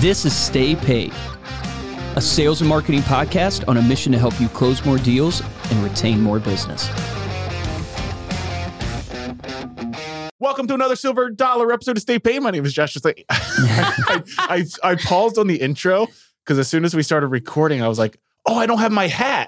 This is Stay Paid, a sales and marketing podcast on a mission to help you close more deals and retain more business. Welcome to another silver dollar episode of Stay Paid. My name is Josh. Just like I, I, I paused on the intro because as soon as we started recording, I was like, "Oh, I don't have my hat."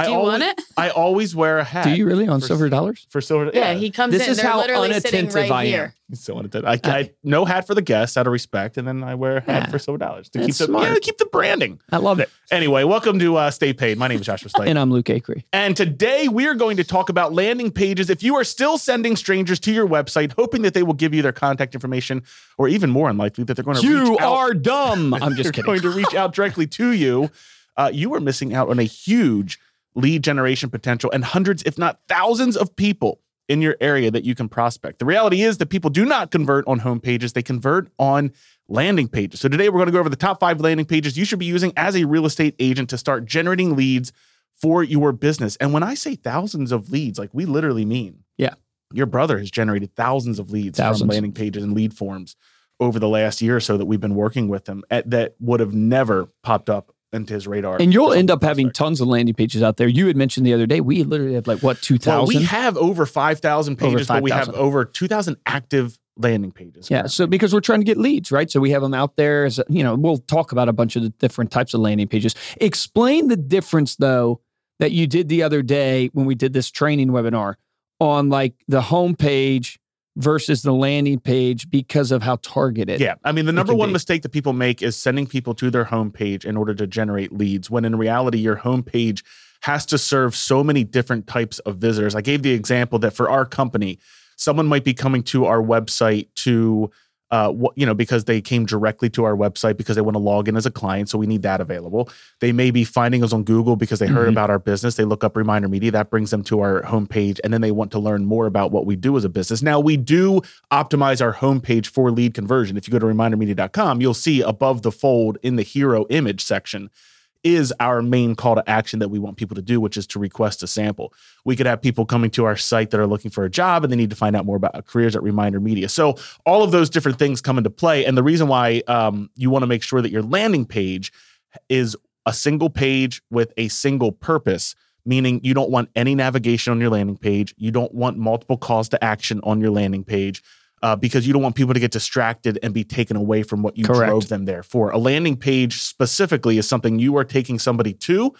I Do you always, want it? I always wear a hat. Do you really on For- silver dollars? for silver? Yeah, he comes This in. is how literally unattentive right I am. here. He's so unattended. I, I no hat for the guests out of respect, and then I wear a hat Yeah. for silver dollars to That's keep the smart. yeah, to keep the branding. I love it. Anyway, welcome to uh, Stay Paid. My name is Joshua Stike. And I'm Luke Acree. And today we are going to talk about landing pages. If you are still sending strangers to your website, hoping that they will give you their contact information, or even more unlikely that they're going to You reach out, are dumb. I'm just kidding. going to reach out directly to you, uh, you are missing out on a huge lead generation potential and hundreds, if not thousands, of people in your area that you can prospect. The reality is that people do not convert on home pages; they convert on landing pages. So today we're going to go over the top five landing pages you should be using as a real estate agent to start generating leads for your business. And when I say thousands of leads, like we literally mean, Yeah. your brother has generated thousands of leads from landing pages and lead forms over the last year or so that we've been working with him at, that would have never popped up into his radar. And you'll end up having tons of landing pages out there. You had mentioned the other day, we literally have like, what, 2,000? Well, we have over 5,000 Over pages, but we have over 2,000 active landing pages. Yeah, so because we're trying to get leads, right? So we have them out there. As, you know, we'll talk about a bunch of the different types of landing pages. Explain the difference, though, that you did the other day when we did this training webinar on like the homepage versus the landing page because of how targeted. Yeah. I mean, the number one be. mistake that people make is sending people to their homepage in order to generate leads, when in reality, your homepage has to serve so many different types of visitors. I gave the example that for our company, someone might be coming to our website to, uh, you know, because they came directly to our website because they want to log in as a client. So we need that available. They may be finding us on Google because they heard Mhm. about our business. They look up Reminder Media. That brings them to our homepage. And then they want to learn more about what we do as a business. Now, we do optimize our homepage for lead conversion. If you go to remindermedia.com, you'll see above the fold in the hero image section is our main call to action that we want people to do, which is to request a sample. We could have people coming to our site that are looking for a job and they need to find out more about careers at Reminder Media. So all of those different things come into play. And the reason why um, you want to make sure that your landing page is a single page with a single purpose, meaning you don't want any navigation on your landing page. You don't want multiple calls to action on your landing page. Uh, because you don't want people to get distracted and be taken away from what you Correct. drove them there for. A landing page specifically is something you are taking somebody to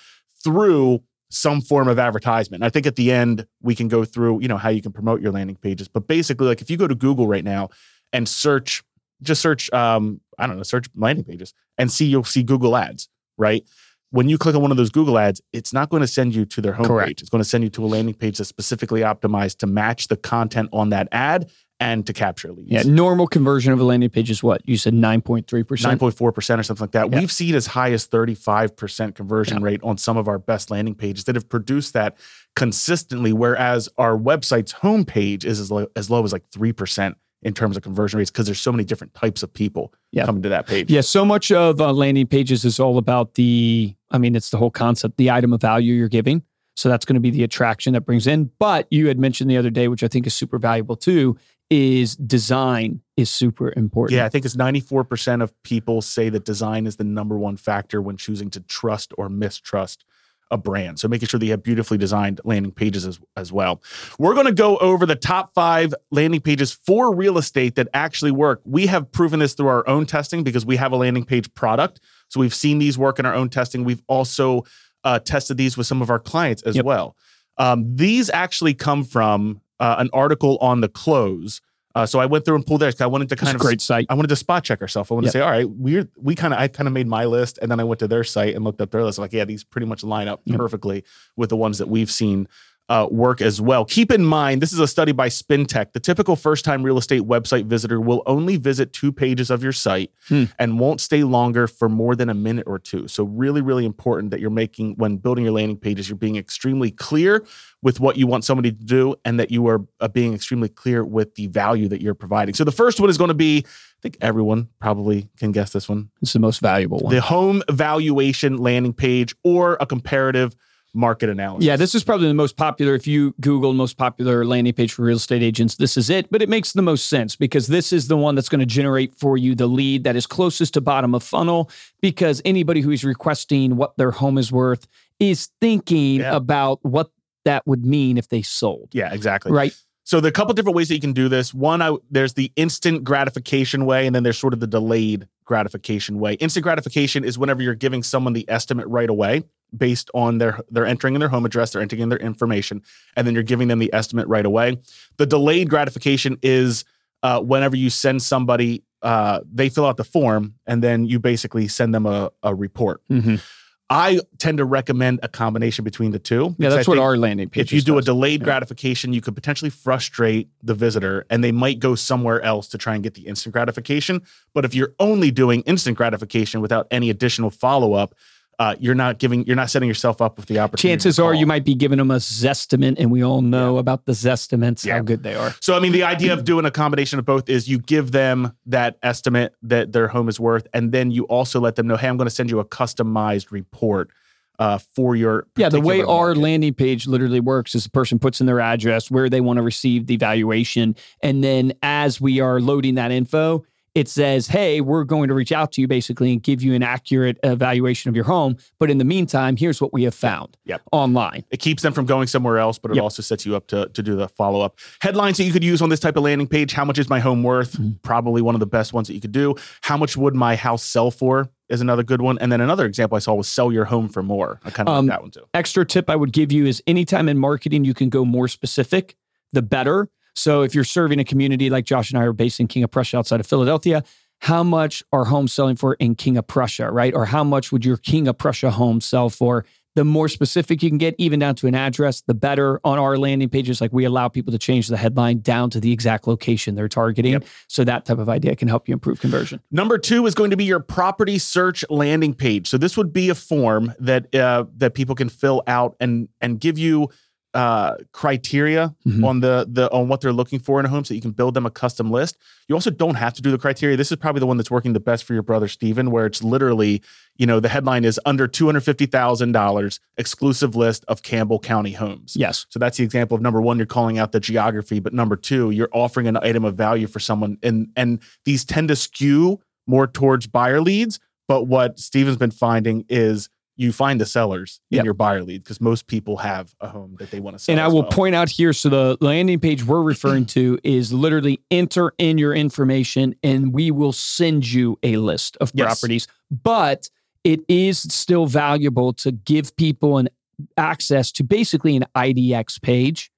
through some form of advertisement. And I think at the end we can go through, you know, how you can promote your landing pages. But basically, like if you go to Google right now and search, just search, um, I don't know, search landing pages and see you'll see Google ads, right? When you click on one of those Google ads, it's not going to send you to their homepage. Correct. It's going to send you to a landing page that's specifically optimized to match the content on that ad and to capture leads. Yeah, normal conversion of a landing page is what? You said 9.3%. 9.4% or something like that. Yeah. We've seen as high as 35% conversion Yeah. rate on some of our best landing pages that have produced that consistently, whereas our website's homepage is as low as, low as like 3% in terms of conversion rates because there's so many different types of people Yeah. coming to that page. Yeah, so much of uh, landing pages is all about the, I mean, it's the whole concept, the item of value you're giving. So that's going to be the attraction that brings in. But you had mentioned the other day, which I think is super valuable too, is design is super important. Yeah, I think it's 94% of people say that design is the number one factor when choosing to trust or mistrust a brand. So making sure that you have beautifully designed landing pages as, as well. We're going to go over the top five landing pages for real estate that actually work. We have proven this through our own testing because we have a landing page product. So we've seen these work in our own testing. We've also uh, tested these with some of our clients as Yep. well. Um, these actually come from uh, an article on the close. Uh, so I went through and pulled theirs. 'cause I wanted to kind a of great site. I wanted to spot check ourselves. I wanted Yep. to say, all right, we're we kind of I kind of made my list, and then I went to their site and looked up their list. I'm Like, yeah, these pretty much line up Yep. perfectly with the ones that we've seen uh, work as well. Keep in mind, this is a study by SpinTech. The typical first-time real estate website visitor will only visit two pages of your site Hmm. and won't stay longer for more than a minute or two. So, really, really important that you're making when building your landing pages, you're being extremely clear with what you want somebody to do, and that you are uh, being extremely clear with the value that you're providing. So, the first one is going to be. I think everyone probably can guess this one It's the most valuable one. the home valuation landing page or a comparative market analysis. Yeah, this is probably the most popular. If you Google most popular landing page for real estate agents, this is it. But it makes the most sense because this is the one that's going to generate for you the lead that is closest to bottom of funnel. Because anybody who is requesting what their home is worth is thinking Yeah. about what that would mean if they sold. Yeah, exactly. Right. So the couple different ways that you can do this. One, I, there's the instant gratification way, and then there's sort of the delayed gratification way. Instant gratification is whenever you're giving someone the estimate right away based on their they're entering in their home address, they're entering in their information, and then you're giving them the estimate right away. The delayed gratification is uh, whenever you send somebody, uh, they fill out the form, and then you basically send them a, a report. Mm-hmm. I tend to recommend a combination between the two. Yeah, that's what our landing page. if you do a delayed Yeah. gratification, you could potentially frustrate the visitor and they might go somewhere else to try and get the instant gratification. But if you're only doing instant gratification without any additional follow up, uh, you're not giving, you're not setting yourself up with the opportunity. chances are you might be giving them a zestimate, and we all know about the zestimates, Yeah. how good they are. So, I mean, the idea of doing a combination of both is you give them that estimate that their home is worth, and then you also let them know, hey, I'm going to send you a customized report uh, for your. Yeah, the way particular our landing page literally works is the person puts in their address, where they want to receive the valuation. And then as we are loading that info, it says, hey, we're going to reach out to you basically and give you an accurate evaluation of your home. But in the meantime, here's what we have found Yep. online. It keeps them from going somewhere else, but it Yep. also sets you up to, to do the follow up. Headlines that you could use on this type of landing page How much is my home worth? Mm-hmm. Probably one of the best ones that you could do. How much would my house sell for? Is another good one. And then another example I saw was sell your home for more. I kind of Um, like that one too. extra tip I would give you is anytime in marketing you can go more specific, the better. So if you're serving a community like Josh and I are based in King of Prussia outside of Philadelphia, how much are homes selling for in King of Prussia, right? Or how much would your King of Prussia home sell for? The more specific you can get, even down to an address, the better. On our landing pages, like we allow people to change the headline down to the exact location they're targeting. Yep. So that type of idea can help you improve conversion. Number two is going to be your property search landing page. So this would be a form that uh, that people can fill out and and give you uh, criteria Mhm. on the the on what they're looking for in a home, so you can build them a custom list. You also don't have to do the criteria. This is probably the one that's working the best for your brother Steven, where it's literally, you know, the headline is under two hundred fifty thousand dollars, exclusive list of Campbell County homes. Yes. So that's the example of number one, you're calling out the geography, but number two, you're offering an item of value for someone. And and these tend to skew more towards buyer leads. But what Steven's been finding is you find the sellers in Yep. your buyer lead because most people have a home that they want to sell. And I will well. point out here so the landing page we're referring to is literally enter in your information and we will send you a list of Yes. properties. But it is still valuable to give people an access to basically an IDX page.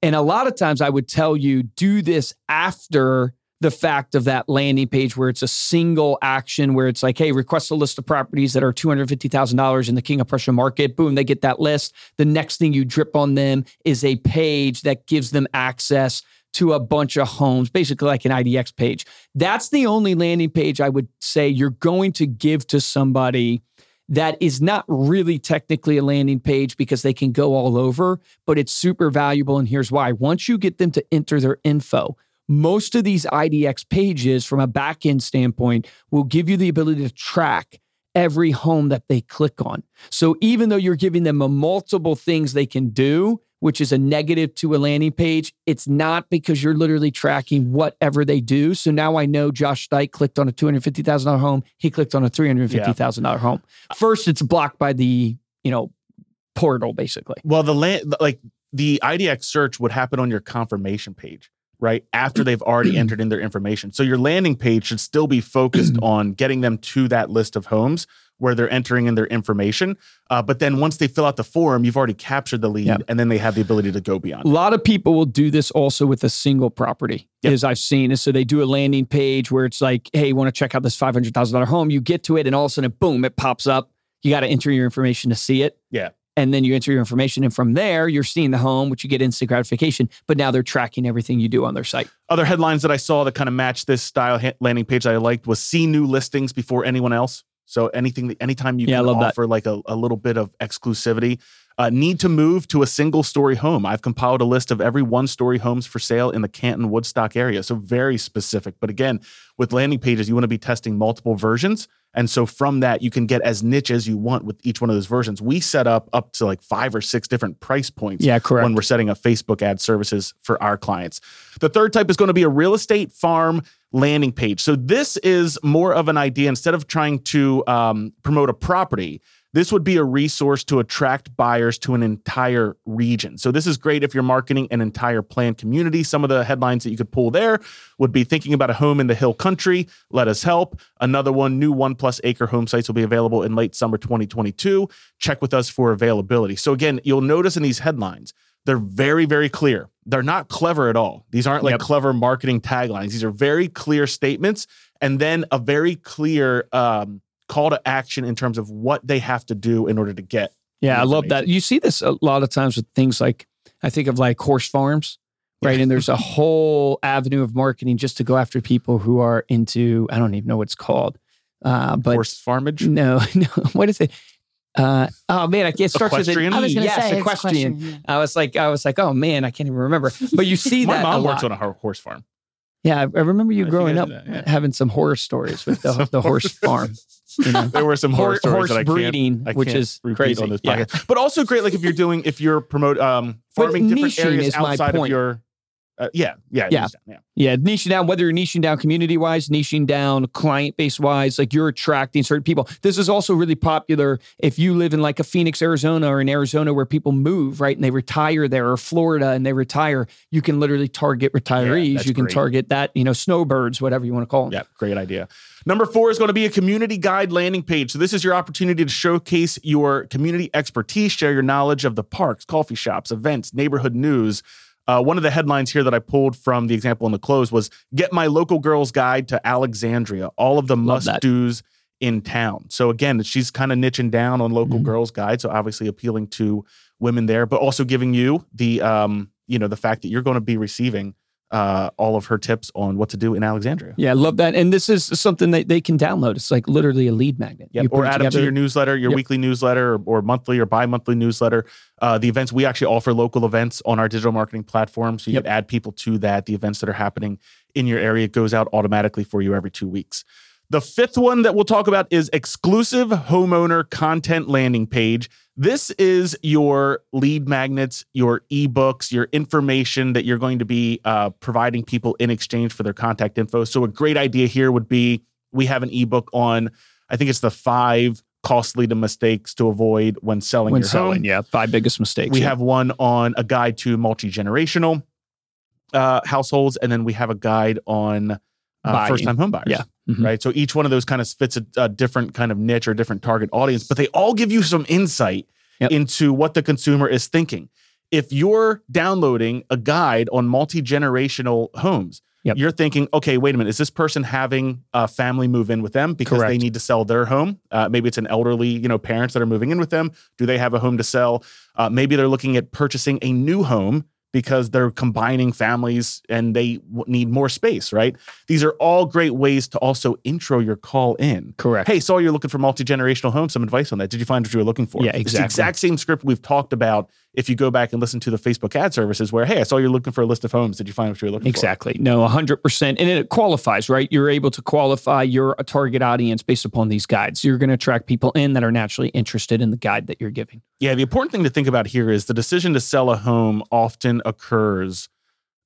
And a lot of times I would tell you do this after the fact of that landing page where it's a single action where it's like, hey, request a list of properties that are $250,000 in the King of Prussia market. Boom, they get that list. The next thing you drip on them is a page that gives them access to a bunch of homes, basically like an IDX page. That's the only landing page I would say you're going to give to somebody that is not really technically a landing page because they can go all over, but it's super valuable. And here's why. Once you get them to enter their info, most of these IDX pages, from a back end standpoint, will give you the ability to track every home that they click on. So even though you're giving them a multiple things they can do, which is a negative to a landing page, it's not because you're literally tracking whatever they do. So now I know Josh Stike clicked on a $250,000 home. He clicked on a $350,000 home. First, it's blocked by the, you know, portal basically. Well, the land like the IDX search would happen on your confirmation page, right? After they've already entered in their information. So your landing page should still be focused on getting them to that list of homes where they're entering in their information. Uh, but then once they fill out the form, you've already captured the lead Yep. and then they have the ability to go beyond. A lot of people will do this also with a single property, Yep. as I've seen. And so they do a landing page where it's like, hey, you want to check out this $500,000 home? You get to it, and all of a sudden, boom, it pops up. You got to enter your information to see it. Yeah. And then you enter your information. And from there, you're seeing the home, which you get instant gratification. But now they're tracking everything you do on their site. Other headlines that I saw that kind of match this style landing page that I liked was see new listings before anyone else. So anything, that anytime you Yeah, can love that. offer like a, a little bit of exclusivity. Uh, need to move to a single story home. I've compiled a list of every one story homes for sale in the Canton Woodstock area. So very specific. But again, with landing pages, you want to be testing multiple versions And so from that, you can get as niche as you want with each one of those versions. We set up up to like five or six different price points Yeah, correct. when we're setting up Facebook ad services for our clients. The third type is going to be a real estate farm landing page. So this is more of an idea instead of trying to um, promote a property. This would be a resource to attract buyers to an entire region. So, this is great if you're marketing an entire planned community. Some of the headlines that you could pull there would be thinking about a home in the hill country. Let us help. Another one, new one plus acre home sites will be available in late summer 2022. Check with us for availability. So, again, you'll notice in these headlines, they're very, very clear. They're not clever at all. These aren't like Yep. clever marketing taglines. These are very clear statements and then a very clear um, call to action in terms of what they have to do in order to get. Yeah, I love that. You see this a lot of times with things like I think of like horse farms, right? And there's a whole avenue of marketing just to go after people who are into I don't even know what it's called, uh, but Horse farmage. no, no, what is it? Uh, oh man, I can't start with an Equestrian? E. I was going to yes, say it's equestrian. question, I was like, I was like, oh man, I can't even remember. But you see My that mom a works lot. on a horse farm. yeah, I I remember you I growing up that, yeah. having some horror stories with the, the horse farm. You know? There were some horror horse that I can't, breeding, which is crazy. on this Yeah. But also great, like if you're doing, if you're promote um, But farming different areas outside of your. Uh, yeah, yeah, Yeah. yeah. Yeah, niching down, whether you're niching down community wise, niching down client base wise, like you're attracting certain people. This is also really popular if you live in like a Phoenix, Arizona, or in Arizona where people move, right? And they retire there, or Florida and they retire. You can literally target retirees. that's you can great. target that, you know, snowbirds, whatever you want to call them. Yeah, great idea. Number four is going to be a community guide landing page. So, this is your opportunity to showcase your community expertise, share your knowledge of the parks, coffee shops, events, neighborhood news. Uh, one of the headlines here that I pulled from the example in the close was Get My Local Girl's Guide to Alexandria, all of the Love must that. do's in town. So, again, she's kind of niching down on local Mhm. girls' guide. So, obviously appealing to women there, but also giving you the, um, you know, the fact that you're going to be receiving uh, all of her tips on what to do in Alexandria. Yeah, I love that. And this is something that they can download. It's like literally a lead magnet. Yep. Or add them to your newsletter, your Yep. weekly newsletter, or, or monthly or bi-monthly newsletter. Uh, the events we actually offer local events on our digital marketing platform, so you Yep. can add people to that. The events that are happening in your area goes out automatically for you every two weeks. The fifth one that we'll talk about is exclusive homeowner content landing page. This is your lead magnets, your ebooks, your information that you're going to be uh, providing people in exchange for their contact info. So, a great idea here would be we have an ebook on, I think it's the five costly to mistakes to avoid when selling when your selling. home. Yeah, five biggest mistakes. We yeah. have one on a guide to multi generational uh, households, and then we have a guide on uh, first time home buyers. Yeah. Mhm. Right. So each one of those kind of fits a, a different kind of niche or different target audience, but they all give you some insight Yep. into what the consumer is thinking. If you're downloading a guide on multi generational homes, Yep. you're thinking, okay, wait a minute, is this person having a family move in with them because they need to sell their home? Uh, maybe it's an elderly, you know, parents that are moving in with them. Do they have a home to sell? Uh, maybe they're looking at purchasing a new home because they're combining families and they w- need more space, right? These are all great ways to also intro your call in. correct. Hey, saw you're looking for multi generational homes. Some advice on that. Did you find what you were looking for? Yeah, It's the exactly. exact same script we've talked about. If you go back and listen to the Facebook ad services, where hey, I saw you're looking for a list of homes. Did you find what you were looking for? Exactly. No, 100%. And it qualifies, right? You're able to qualify your target audience based upon these guides. You're going to attract people in that are naturally interested in the guide that you're giving. Yeah, the important thing to think about here is the decision to sell a home often occurs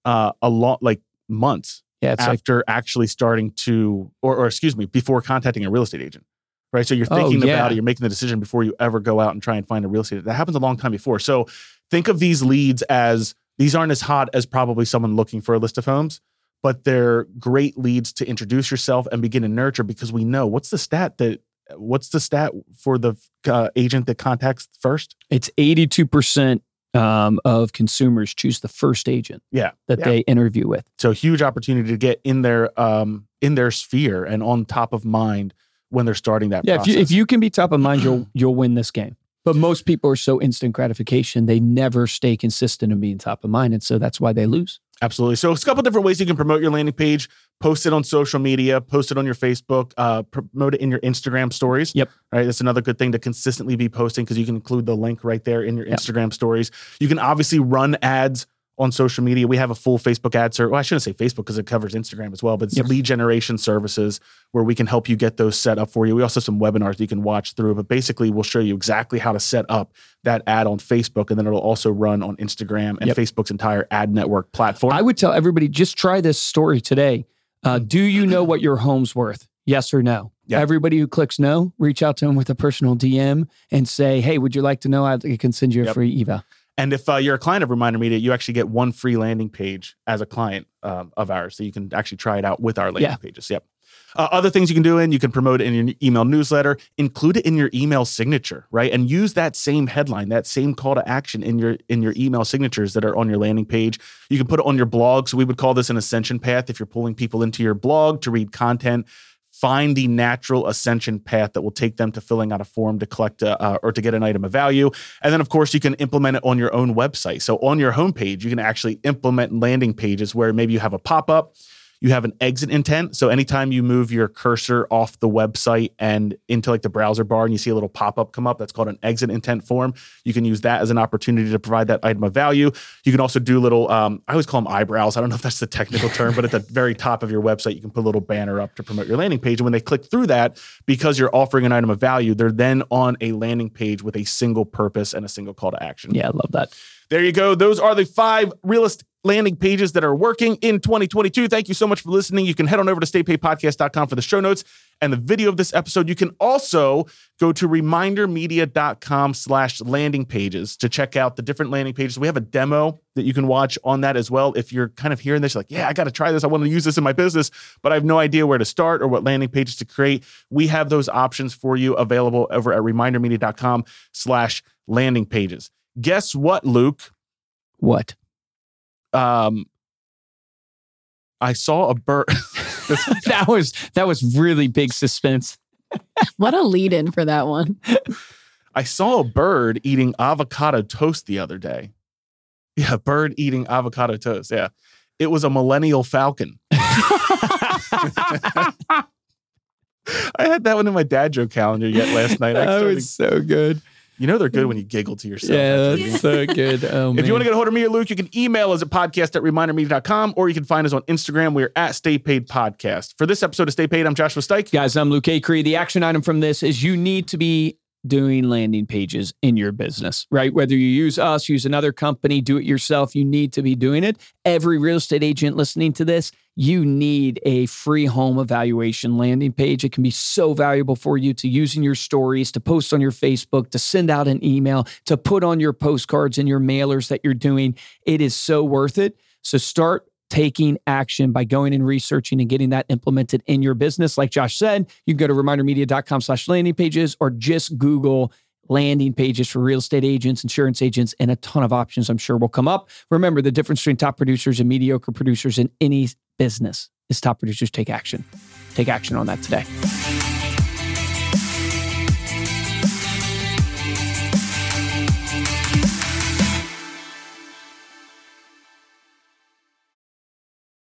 uh, a lot, like months Yeah, it's like, after actually starting to, or, or excuse me, before contacting a real estate agent. Right. So you're Oh, thinking yeah. about it, you're making the decision before you ever go out and try and find a real estate. That happens a long time before. So think of these leads as these aren't as hot as probably someone looking for a list of homes, but they're great leads to introduce yourself and begin to nurture because we know what's the stat that what's the stat for the uh, agent that contacts first? it's 82% um, of consumers choose the first agent Yeah. that Yeah. they interview with. So huge opportunity to get in their um in their sphere and on top of mind when they're starting that Yeah, if you, if you can be top of mind, you'll you'll win this game. But most people are so instant gratification, they never stay consistent in being top of mind. And so that's why they lose. Absolutely. So it's a couple different ways you can promote your landing page. Post it on social media. Post it on your Facebook. Uh, promote it in your Instagram stories. Yep. Right. That's another good thing to consistently be posting because you can include the link right there in your Yep. Instagram stories. You can obviously run ads on social media. We have a full Facebook ad service. Well, I shouldn't say Facebook because it covers Instagram as well, but it's Yep. lead generation services where we can help you get those set up for you. We also have some webinars you can watch through, but basically we'll show you exactly how to set up that ad on Facebook and then it'll also run on Instagram and Yep. Facebook's entire ad network platform. I would tell everybody just try this story today. Uh, do you know what your home's worth? Yes or no? Yeah. Everybody who clicks no, reach out to them with a personal DM and say, "Hey, would you like to know? I can send you a Yep. free eval." And if uh, you're a client of Reminder Media, you actually get one free landing page as a client um, of ours. So you can actually try it out with our landing Yeah. pages. Yep. Uh, other things you can do in, you can promote it in your email newsletter, include it in your email signature, right? And use that same headline, that same call to action in your in your email signatures that are on your landing page. You can put it on your blog. So we would call this an ascension path if you're pulling people into your blog to read content. Find the natural ascension path that will take them to filling out a form to collect a, uh, or to get an item of value. And then, of course, you can implement it on your own website. So on your homepage, you can actually implement landing pages where maybe you have a pop up, you have an exit intent. So anytime you move your cursor off the website and into like the browser bar and you see a little pop up come up, that's called an exit intent form. You can use that as an opportunity to provide that item of value. You can also do little, um, I always call them eyebrows. I don't know if that's the technical term, but at the very top of your website, you can put a little banner up to promote your landing page. And when they click through that, because you're offering an item of value, they're then on a landing page with a single purpose and a single call to action. Yeah, I love that. There you go. Those are the five realist landing pages that are working in 2022. Thank you so much for listening. You can head on over to staypaidpodcast.com for the show notes and the video of this episode. You can also go to remindermedia.com slash landing pages to check out the different landing pages. We have a demo that you can watch on that as well. If you're kind of hearing this, like, yeah, I got to try this. I want to use this in my business, but I have no idea where to start or what landing pages to create. We have those options for you available over at remindermedia.com slash landing pages. Guess what, Luke? What? Um I saw a bird. that was that was really big suspense. What a lead in for that one. I saw a bird eating avocado toast the other day. Yeah, bird eating avocado toast. Yeah. It was a millennial falcon. I had that one in my dad joke calendar yet last night. I that started- was so good. You know they're good when you giggle to yourself. Yeah, that's so good. Oh, If you want to get a hold of me or Luke, you can email us at podcast at remindermedia.com or you can find us on Instagram. We're at Stay Paid Podcast. For this episode of Stay Paid, I'm Joshua Stike. Guys, I'm Luke Acree. The action item from this is you need to be doing landing pages in your business, right? Whether you use us, use another company, do it yourself, you need to be doing it. Every real estate agent listening to this, you need a free home evaluation landing page. It can be so valuable for you to use in your stories, to post on your Facebook, to send out an email, to put on your postcards and your mailers that you're doing. It is so worth it. So start taking action by going and researching and getting that implemented in your business. Like Josh said, you can go to remindermedia.com slash landing pages or just Google landing pages for real estate agents, insurance agents, and a ton of options I'm sure will come up. Remember, the difference between top producers and mediocre producers in any business is top producers take action. Take action on that today.